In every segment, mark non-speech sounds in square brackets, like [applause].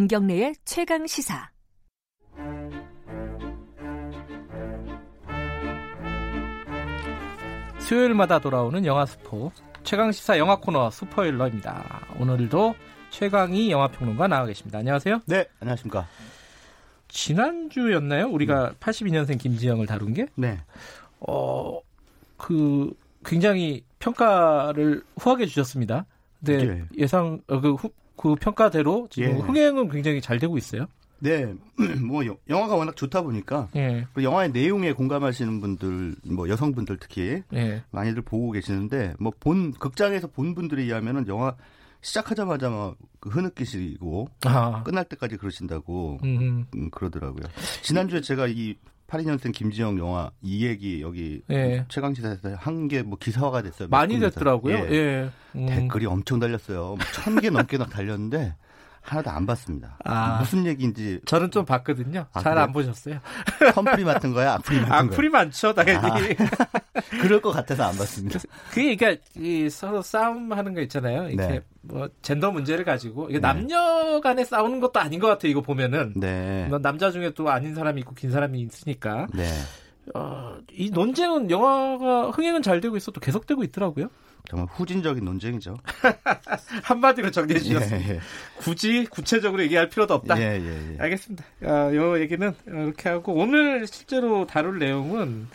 김경래의 최강 시사. 수요일마다 돌아오는 영화 스포 최강 시사 영화 코너 스포일러입니다. 오늘도 최강희 영화 평론가 나와 계십니다. 안녕하세요. 네, 안녕하십니까. 지난주였나요? 우리가 음. 82년생 김지영을 다룬 게? 네. 어, 그 굉장히 평가를 후하게 주셨습니다. 근데 네. 예상 어, 그, 후, 그 평가대로 지금 예. 흥행은 굉장히 잘 되고 있어요. 네, [clears throat] 뭐 영화가 워낙 좋다 보니까 예. 그 영화의 내용에 공감하시는 분들, 뭐 여성분들 특히 예. 많이들 보고 계시는데 뭐 본 극장에서 본 분들에 의하면은 영화 시작하자마자 막그 흐느끼시고 아. 끝날 때까지 그러신다고 음, 그러더라고요. 지난주에 제가 이 82년생 김지영 영화 이 얘기 여기 예. 최강시사에서 한 게 뭐 기사화가 됐어요. 많이 됐더라고요. 예. 예. 음. 댓글이 엄청 달렸어요. 뭐 천개 넘게 달렸는데 하나도 안 봤습니다. 아, 무슨 얘기인지 저는 좀 봤거든요. 아, 잘안 보셨어요? 컴프리 많은 거야? 악플이 많은 [laughs] 악플이 많죠, 당연히. 아, [laughs] 그럴 것 같아서 안 봤습니다. 그게 그러니까 이 서로 싸움하는 거 있잖아요. 이렇게 네. 뭐 젠더 문제를 가지고 이게 네. 남녀 간에 싸우는 것도 아닌 것 같아요. 이거 보면은 네. 뭐 남자 중에 또 아닌 사람이 있고 긴 사람이 있으니까. 네. 어, 이 논쟁은 영화가 흥행은 잘 되고 있어도 계속되고 있더라고요. 정말 후진적인 논쟁이죠. [laughs] 한마디로 정리해 주셨습니다. 예, 예. 굳이 구체적으로 얘기할 필요도 없다. 예, 예, 예. 알겠습니다. 아, 요 얘기는 이렇게 하고 오늘 실제로 다룰 내용은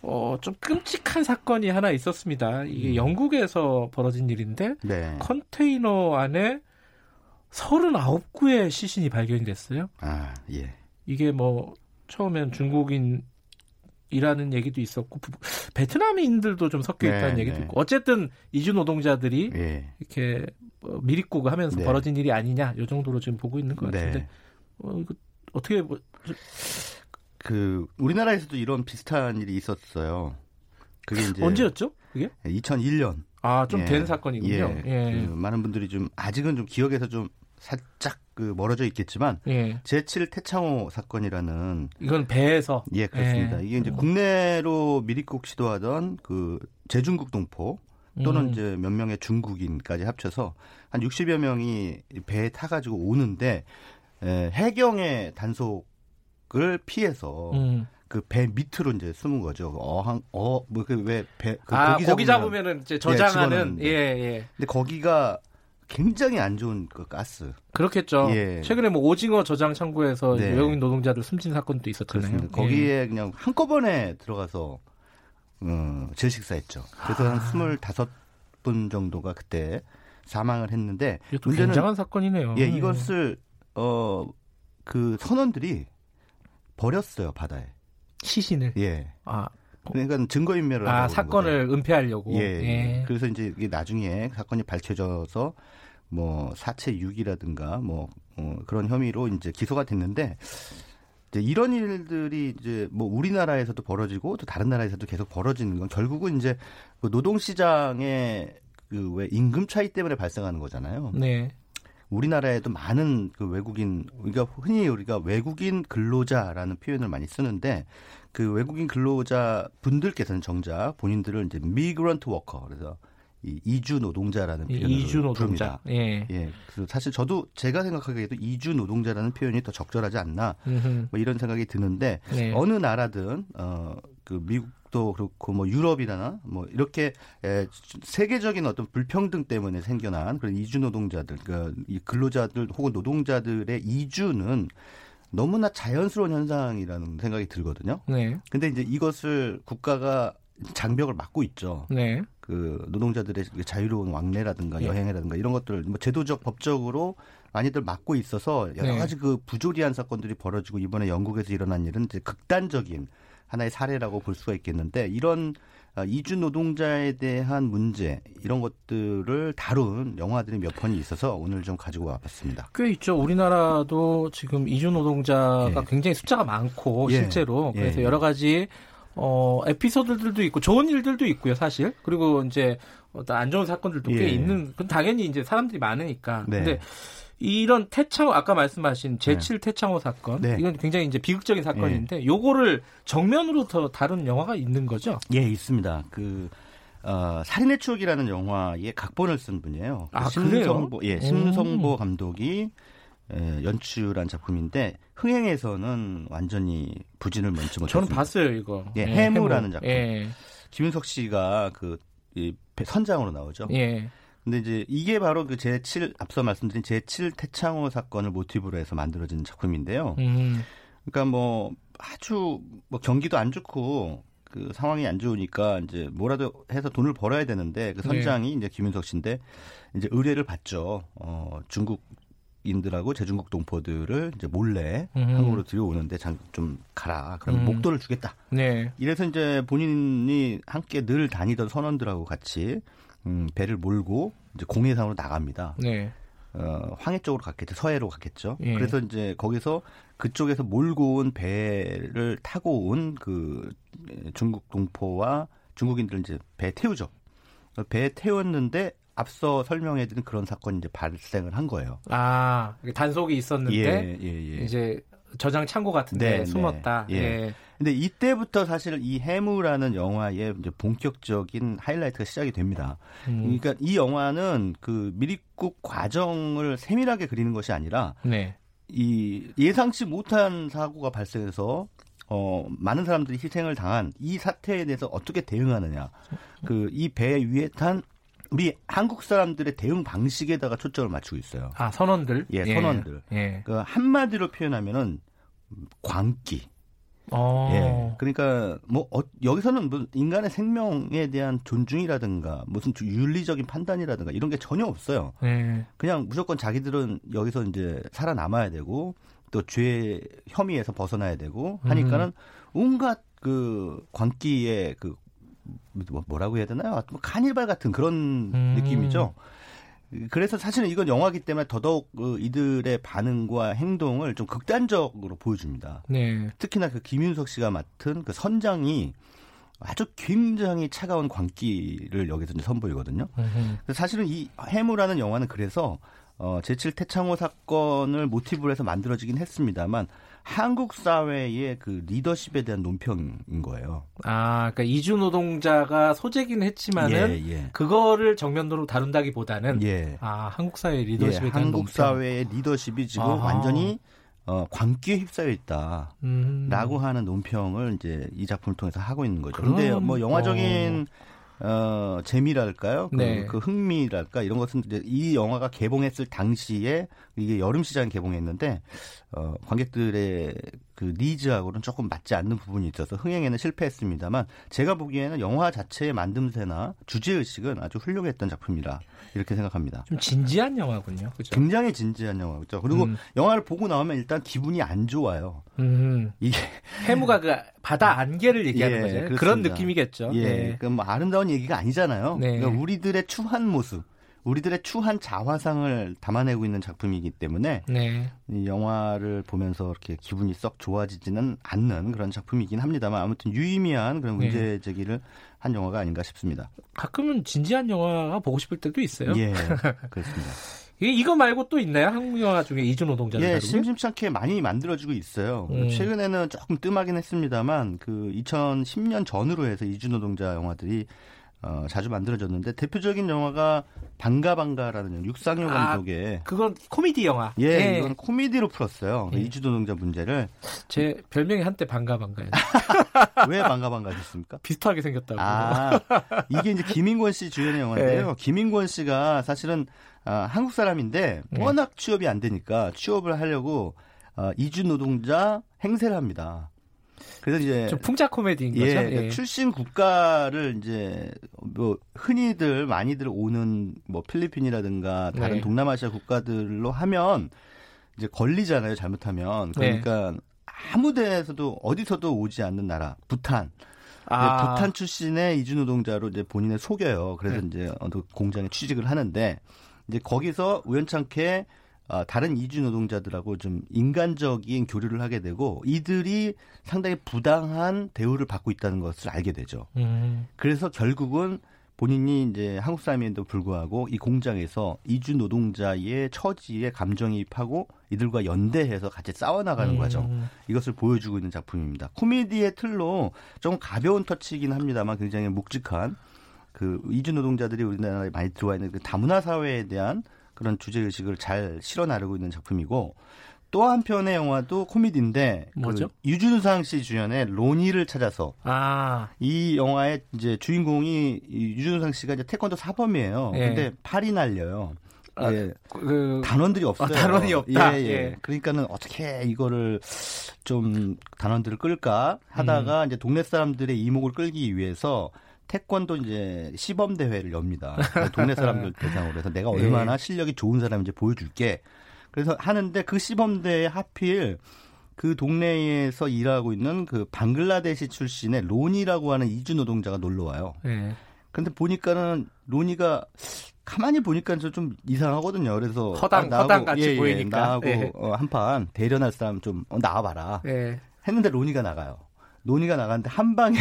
어, 좀 끔찍한 사건이 하나 있었습니다. 이게 음. 영국에서 벌어진 일인데 네. 컨테이너 안에 39구의 시신이 발견이 됐어요. 아, 예. 이게 뭐 처음엔 중국인 이라는 얘기도 있었고 베트남인들도 좀 섞여 있다는 네, 얘기도 네. 있고 어쨌든 이주 노동자들이 네. 이렇게 뭐 미리꾸고 하면서 네. 벌어진 일이 아니냐 요 정도로 지금 보고 있는 것 같은데 네. 어, 이거 어떻게 뭐, 그 우리나라에서도 이런 비슷한 일이 있었어요. 그게 이제 언제였죠? 그게? 2001년. 아, 좀된 예. 사건이군요. 예. 예. 그 많은 분들이 좀 아직은 좀 기억에서 좀 살짝 그 멀어져 있겠지만 예. 제7 태창호 사건이라는 이건 배에서 예 그렇습니다. 예. 이게 이제 국내로 미리국 시도하던 그 제중국 동포 또는 음. 이제 몇 명의 중국인까지 합쳐서 한 60여 명이 배에 타 가지고 오는데 에, 해경의 단속을 피해서 음. 그배 밑으로 이제 숨은 거죠. 어항 어뭐 그왜배그 아, 고기, 고기 잡으면은 이제 저장하는 예, 예. 근데 거기가 굉장히 안 좋은 그 가스. 그렇겠죠. 예. 최근에 뭐 오징어 저장 창고에서 네. 외국인 노동자들 숨진 사건도 있었잖아요. 그렇습니다. 거기에 예. 그냥 한꺼번에 들어가서 어, 질식사했죠. 그래서 아. 한 25분 정도가 그때 사망을 했는데 문제는 굉장한 사건이네요. 예, 예, 이것을 어 그 선원들이 버렸어요 바다에 시신을. 예. 아 그러니까 증거인멸을 아 사건을 거죠. 은폐하려고. 예, 예. 예. 그래서 이제 이게 나중에 사건이 밝혀져서 뭐 사체 유기라든가 뭐 어, 그런 혐의로 이제 기소가 됐는데 이제 이런 일들이 이제 뭐 우리나라에서도 벌어지고 또 다른 나라에서도 계속 벌어지는 건 결국은 이제 그 노동 시장의 그 왜 임금 차이 때문에 발생하는 거잖아요. 네. 우리나라에도 많은 그 외국인 우리가 흔히 우리가 외국인 근로자라는 표현을 많이 쓰는데 그 외국인 근로자 분들께서는 정작 본인들을 이제 migrant worker 그래서 이 이주 노동자라는 표현을 이주 노동자. 부릅니다. 예. 예. 그래서 사실 저도 제가 생각하기에도 이주 노동자라는 표현이 더 적절하지 않나 뭐 이런 생각이 드는데 네. 어느 나라든 어 그 미국도 그렇고 뭐 유럽이나 뭐 이렇게 에, 세계적인 어떤 불평등 때문에 생겨난 그런 이주 노동자들 그러니까 이 근로자들 혹은 노동자들의 이주는 너무나 자연스러운 현상이라는 생각이 들거든요. 네. 근데 이제 이것을 국가가 장벽을 막고 있죠. 네. 그 노동자들의 자유로운 왕래라든가 네. 여행이라든가 이런 것들 뭐 제도적 법적으로 많이들 막고 있어서 여러 네. 가지 그 부조리한 사건들이 벌어지고 이번에 영국에서 일어난 일은 이제 극단적인 하나의 사례라고 볼 수가 있겠는데 이런 아, 이주 노동자에 대한 문제 이런 것들을 다룬 영화들이 몇 편이 있어서 오늘 좀 가지고 와봤습니다. 꽤 있죠. 우리나라도 지금 이주 노동자가 예. 굉장히 숫자가 많고 예. 실제로 예. 그래서 여러 가지 어 에피소드들도 있고 좋은 일들도 있고요, 사실. 그리고 이제 안 좋은 사건들도 꽤 예. 있는. 그건 당연히 이제 사람들이 많으니까. 네. 근데 이런 태창호 아까 말씀하신 제7 네. 태창호 사건 네. 이건 굉장히 이제 비극적인 사건인데 네. 요거를 정면으로 더 다룬 영화가 있는 거죠? 예, 있습니다. 그 어, 살인의 추억이라는 영화의 각본을 쓴 분이에요. 아, 심성보, 예, 심성보 감독이 예, 연출한 작품인데 흥행에서는 완전히 부진을 면치 못했습니다. 저는 봤어요 이거. 예, 예, 해무라는 해무. 작품. 예. 김윤석 씨가 그 이, 선장으로 나오죠. 예. 근데 이제 이게 바로 그 제7 앞서 말씀드린 제7 태창호 사건을 모티브로 해서 만들어진 작품인데요. 음. 그러니까 뭐 아주 뭐 경기도 안 좋고 그 상황이 안 좋으니까 이제 뭐라도 해서 돈을 벌어야 되는데 그 선장이 네. 이제 김윤석 씨인데 이제 의뢰를 받죠. 어 중국 인들하고 제중국 동포들을 이제 몰래 음. 한국으로 들여오는데 좀 가라. 그럼 음. 목돈을 주겠다. 네. 이래서 이제 본인이 함께 늘 다니던 선원들하고 같이 음, 배를 몰고 이제 공해상으로 나갑니다. 네. 어, 황해 쪽으로 갔겠죠. 서해로 갔겠죠. 예. 그래서 이제 거기서 그쪽에서 몰고 온 배를 타고 온 그 중국 동포와 중국인들 이제 배 태우죠. 배 태웠는데 앞서 설명해드린 그런 사건이 이제 발생을 한 거예요. 아 단속이 있었는데 예, 예, 예. 이제 저장 창고 같은데 네, 네. 숨었다. 네. 예. 근데 이때부터 사실 이 해무라는 영화의 이제 본격적인 하이라이트가 시작이 됩니다. 음. 그러니까 이 영화는 그 미립국 과정을 세밀하게 그리는 것이 아니라 네. 이 예상치 못한 사고가 발생해서 어 많은 사람들이 희생을 당한 이 사태에 대해서 어떻게 대응하느냐. 그 이 배 위에 탄 우리 한국 사람들의 대응 방식에다가 초점을 맞추고 있어요. 아 선원들? 예, 선원들. 예. 그 한마디로 표현하면은 광기. 어. 예. 그러니까 뭐 어, 여기서는 뭐 인간의 생명에 대한 존중이라든가 무슨 윤리적인 판단이라든가 이런 게 전혀 없어요. 예. 그냥 무조건 자기들은 여기서 이제 살아남아야 되고 또 죄 혐의에서 벗어나야 되고 하니까는 음. 온갖 그 광기의 그 뭐, 뭐라고 해야 되나요? 뭐 카니발 같은 그런 음. 느낌이죠. 그래서 사실은 이건 영화기 때문에 더더욱 그 이들의 반응과 행동을 좀 극단적으로 보여줍니다. 네. 특히나 그 김윤석 씨가 맡은 그 선장이 아주 굉장히 차가운 광기를 여기서 이제 선보이거든요. 사실은 이 해무라는 영화는 그래서 어, 제7 태창호 사건을 모티브로 해서 만들어지긴 했습니다만 한국 사회의 그 리더십에 대한 논평인 거예요. 아, 그러니까 이주 노동자가 소재긴 했지만은 예, 예. 그거를 정면으로 다룬다기보다는 예. 아, 한국 사회 리더십에 예, 대한 한국 논평. 사회의 리더십이 지금 아하. 완전히 어, 광기에 휩싸여 있다라고 음. 하는 논평을 이제 이 작품을 통해서 하고 있는 거죠. 그런데 뭐 영화적인 어. 어, 재미랄까요? 그, 네. 그 흥미랄까? 이런 것은 이 영화가 개봉했을 당시에 이게 여름 시장에 개봉했는데, 어, 관객들의 그 니즈하고는 조금 맞지 않는 부분이 있어서 흥행에는 실패했습니다만, 제가 보기에는 영화 자체의 만듦새나 주제 의식은 아주 훌륭했던 작품이라 이렇게 생각합니다. 좀 진지한 영화군요. 그죠? 굉장히 진지한 영화죠. 그리고 음. 영화를 보고 나오면 일단 기분이 안 좋아요. 음. 이게 해무가 그 바다 [laughs] 안개를 얘기하는 예, 거죠. 그렇습니다. 그런 느낌이겠죠. 예, 네. 그뭐 아름다운 얘기가 아니잖아요. 네. 그러니까 우리들의 추한 모습, 우리들의 추한 자화상을 담아내고 있는 작품이기 때문에 네. 이 영화를 보면서 이렇게 기분이 썩 좋아지지는 않는 그런 작품이긴 합니다만 아무튼 유의미한 그런 네. 문제 제기를 한 영화가 아닌가 싶습니다. 가끔은 진지한 영화가 보고 싶을 때도 있어요. 예, [laughs] 그렇습니다. 이거 말고 또 있나요? 한국 영화 중에 이주 노동자를 예, 않게 많이 만들어지고 있어요. 음. 최근에는 조금 뜸하긴 했습니다만 그 2010년 전후로 해서 이주 노동자 영화들이 어, 자주 만들어졌는데 대표적인 영화가 반가 반가라는 육상효 아, 감독의 그건 코미디 영화. 예, 예. 이건 코미디로 풀었어요. 그 예. 이주 노동자 문제를 제 별명이 한때 반가 반가예요. [laughs] 왜 반가 반가셨습니까? 비슷하게 생겼다고. 아, 이게 이제 김인권 씨 주연의 영화인데요. 네. 김인권 씨가 사실은 아, 한국 사람인데 네. 워낙 취업이 안 되니까 취업을 하려고 어, 이주 노동자 행세를 합니다. 그래서 이제 좀 풍자 코미디인 거죠. 예, 예. 그러니까 출신 국가를 이제 뭐 흔히들 많이들 오는 뭐 필리핀이라든가 다른 네. 동남아시아 국가들로 하면 이제 걸리잖아요. 잘못하면 그러니까 아무 데에서도 어디서도 오지 않는 나라 부탄. 아, 네, 부탄 출신의 이주 노동자로 이제 본인을 속여요. 그래서 네. 이제 어느 공장에 취직을 하는데 이제 거기서 우연찮게 아, 다른 이주 노동자들하고 좀 인간적인 교류를 하게 되고 이들이 상당히 부당한 대우를 받고 있다는 것을 알게 되죠. 음, 그래서 결국은 본인이 이제 한국 사람임에도 불구하고 이 공장에서 이주 노동자의 처지에 감정이입하고 이들과 연대해서 같이 싸워나가는 음, 과정 이것을 보여주고 있는 작품입니다. 코미디의 틀로 좀 가벼운 터치이긴 합니다만 굉장히 묵직한 그 이주 노동자들이 우리나라에 많이 들어와 있는 그 다문화 사회에 대한 그런 주제 의식을 잘 실어 나르고 있는 작품이고 또 한편의 영화도 코미디인데 뭐죠? 그 유준상 씨 주연의 로니를 찾아서 아. 이 영화의 이제 주인공이 유준상 씨가 이제 태권도 사범이에요. 예. 근데 팔이 날려요. 아, 예. 그 단원들이 없어요. 아, 단원이 없다. 예, 예. 예. 그러니까는 어떻게 이거를 좀 단원들을 끌까 하다가 음. 이제 동네 사람들의 이목을 끌기 위해서 태권도 이제 시범 대회를 엽니다. [laughs] 동네 사람들 대상으로 해서 내가 예. 얼마나 실력이 좋은 사람인지 보여줄게. 그래서 하는데 그 시범대에 하필 그 동네에서 일하고 있는 그 방글라데시 출신의 로니라고 하는 이주 노동자가 놀러 와요. 네. 근데 보니까는 로니가 가만히 보니까 좀 이상하거든요. 그래서 허당 아, 허당 같이 예, 보이니까 예, 나하고 예. 어, 한판 대련할 사람 좀 어, 나와봐라. 예. 했는데 로니가 나가요. 로니가 나갔는데 한 방에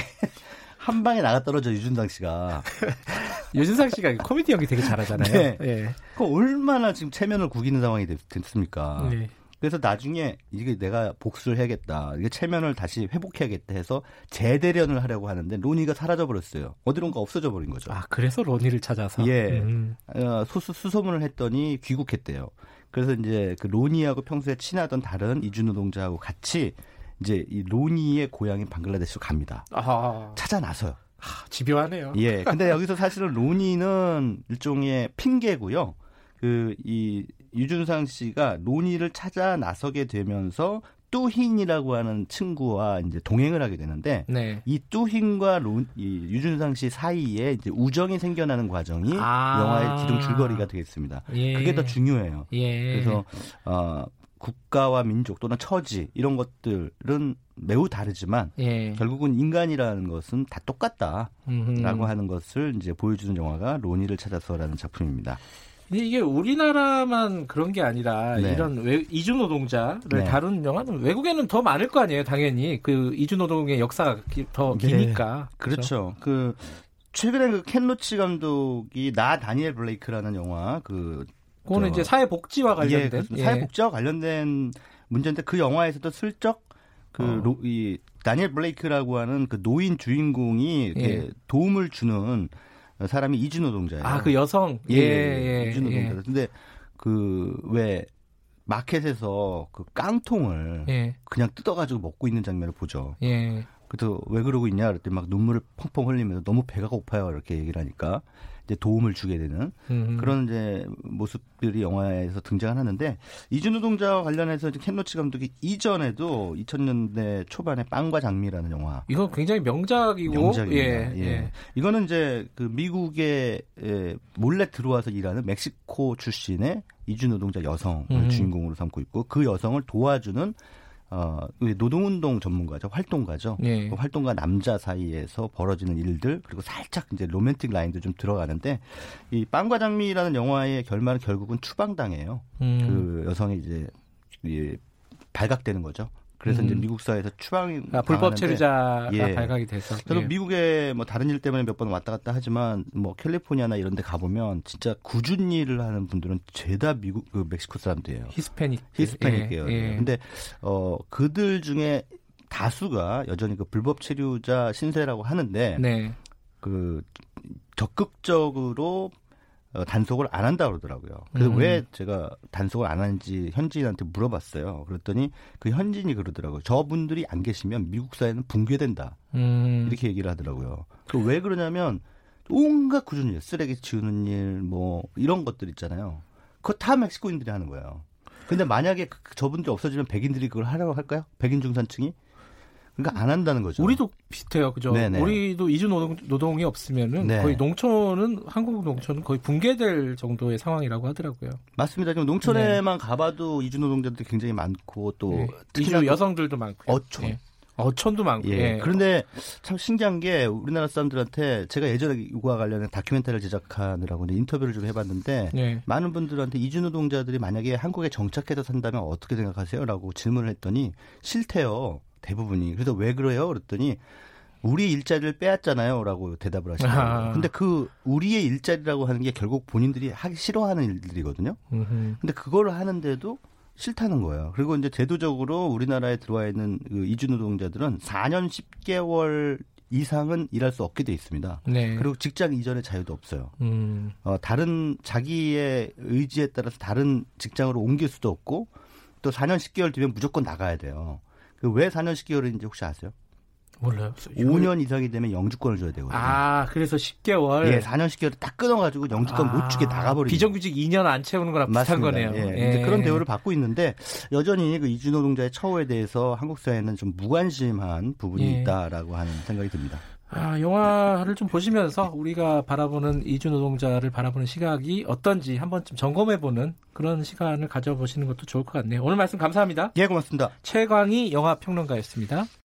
한 방에 나가 떨어져 유준상 씨가. [laughs] 유준상 씨가 코미디 연기 되게 잘하잖아요. 네. 네. 그 얼마나 지금 체면을 구기는 상황이 됐, 습니까 네. 그래서 나중에 이게 내가 복수를 해야겠다. 이게 체면을 다시 회복해야겠다 해서 재대련을 하려고 하는데 로니가 사라져 버렸어요. 어디론가 없어져 버린 거죠. 아, 그래서 로니를 찾아서 예. 음. 어, 수수 수소문을 했더니 귀국했대요. 그래서 이제 그 로니하고 평소에 친하던 다른 이주 노동자하고 같이 이제 이 로니의 고향인 방글라데시로 갑니다. 아하. 찾아 나서요. 아, 집요하네요. 예. 근데 여기서 사실은 로니는 일종의 핑계고요. 그 이 유준상 씨가 로니를 찾아 나서게 되면서 뚜힌이라고 하는 친구와 이제 동행을 하게 되는데 네. 이 뚜힌과 로, 이 유준상 씨 사이에 이제 우정이 생겨나는 과정이 아~ 영화의 기둥 줄거리가 되겠습니다. 예. 그게 더 중요해요. 예. 그래서 어 국가와 민족 또는 처지 이런 것들은 매우 다르지만 예. 결국은 인간이라는 것은 다 똑같다라고 음흠. 하는 것을 이제 보여주는 영화가 로니를 찾아서라는 작품입니다. 이게 우리나라만 그런 게 아니라 네. 이런 외, 이주노동자를 네. 다룬 영화는 외국에는 더 많을 거 아니에요, 당연히 그 이주노동의 역사가 더 네. 기니까. 그렇죠. 그렇죠. 그 최근에 그 켄 로치 감독이 나 다니엘 블레이크라는 영화 그 그거는 이제 사회복지와 관련된 예, 사회복지와 관련된 문제인데 그 영화에서도 슬쩍 그이 어. 다니엘 블레이크라고 하는 그 노인 주인공이 이렇게 예. 도움을 주는 사람이 이주 노동자예요. 아, 그 여성. 예, 예, 예, 예 이주 노동자. 예. 근데 그 왜 마켓에서 그 깡통을 예. 그냥 뜯어가지고 먹고 있는 장면을 보죠. 예. 그래서 왜 그러고 있냐 그랬더니 막 눈물을 펑펑 흘리면서 너무 배가 고파요 이렇게 얘기를 하니까 이제 도움을 주게 되는 음. 그런 이제 모습들이 영화에서 등장하는데 이준노동자와 관련해서 켄 로치 감독이 이전에도 2000년대 초반에 빵과 장미라는 영화 이건 굉장히 명작이고 명작입니다. 예, 예. 예. 이거는 이제 그 미국에 예, 몰래 들어와서 일하는 멕시코 출신의 이주 노동자 여성을 음. 주인공으로 삼고 있고 그 여성을 도와주는 어, 노동운동 전문가죠. 활동가죠. 예. 그 활동가 남자 사이에서 벌어지는 일들, 그리고 살짝 이제 로맨틱 라인도 좀 들어가는데, 이 빵과 장미라는 영화의 결말은 결국은 추방당해요. 음. 그 여성이 이제, 이 발각되는 거죠. 그래서 음. 이제 미국 사회에서 추방이 아, 불법 체류자가 예. 발각이 돼서 저도 예. 미국에 뭐 다른 일 때문에 몇 번 왔다 갔다 하지만 뭐 캘리포니아나 이런 데 가보면 진짜 굳은 일을 하는 분들은 죄다 미국 그 멕시코 사람들이에요. 히스패닉 히스패닉이에요. 예. 예. 근데 어 그들 중에 다수가 여전히 그 불법 체류자 신세라고 하는데 네. 그 적극적으로 어, 단속을 안 한다 그러더라고요. 그래서 음. 왜 제가 단속을 안 하는지 현지인한테 물어봤어요. 그랬더니 그 현지인이 그러더라고요. 저분들이 안 계시면 미국 사회는 붕괴된다. 음. 이렇게 얘기를 하더라고요. 그 왜 그러냐면 온갖 구준 일, 쓰레기 치우는 일, 뭐 이런 것들 있잖아요. 그거 다 멕시코인들이 하는 거예요. 근데 만약에 그, 저분들이 없어지면 백인들이 그걸 하라고 할까요? 백인 중산층이? 그러니까 안 한다는 거죠. 우리도 비슷해요, 그죠? 네네. 우리도 이주 노동, 노동 이 없으면은 네. 거의 농촌은 한국 농촌은 거의 붕괴될 정도의 상황이라고 하더라고요. 맞습니다. 지금 농촌에만 네. 가봐도 이주 노동자들이 굉장히 많고 또 네. 이주 여성들도 많고 어촌. 네. 어촌도 많고. 예. 예. 그런데 참 신기한 게 우리나라 사람들한테 제가 예전에 이거와 관련해 다큐멘터리를 제작하느라고 인터뷰를 좀 해봤는데 예. 많은 분들한테 이주 노동자들이 만약에 한국에 정착해서 산다면 어떻게 생각하세요?라고 질문을 했더니 싫대요. 대부분이. 그래서 왜 그래요? 그랬더니 우리 일자리를 빼앗잖아요. 라고 대답을 하시더라고요. 아. 근데 그 우리의 일자리라고 하는 게 결국 본인들이 하기 싫어하는 일들이거든요. 음흠. 근데 그거를 하는데도 싫다는 거예요. 그리고 이제 제도적으로 우리나라에 들어와 있는 그 이주 노동자들은 4년 10개월 이상은 일할 수 없게 돼 있습니다. 네. 그리고 직장 이전의 자유도 없어요. 음. 어, 다른 자기의 의지에 따라서 다른 직장으로 옮길 수도 없고 또 4년 10개월 뒤면 무조건 나가야 돼요. 그 왜 4년 10개월인지 혹시 아세요? 몰라요. 5년 이상이 되면 영주권을 줘야 되거든요. 아, 그래서 10개월. 예, 4년 10개월 딱 끊어가지고 영주권 아, 못 주게 나가버리죠. 비정규직 2년 안 채우는 거랑 비슷한 맞습니다. 거네요. 예, 예. 그런 대우를 받고 있는데 여전히 그 이주 노동자의 처우에 대해서 한국 사회는 좀 무관심한 부분이 예. 있다라고 하는 생각이 듭니다. 아, 영화를 좀 보시면서 우리가 바라보는 이주 노동자를 바라보는 시각이 어떤지 한번 좀 점검해보는 그런 시간을 가져보시는 것도 좋을 것 같네요. 오늘 말씀 감사합니다. 예, 고맙습니다. 최광희 영화 평론가였습니다.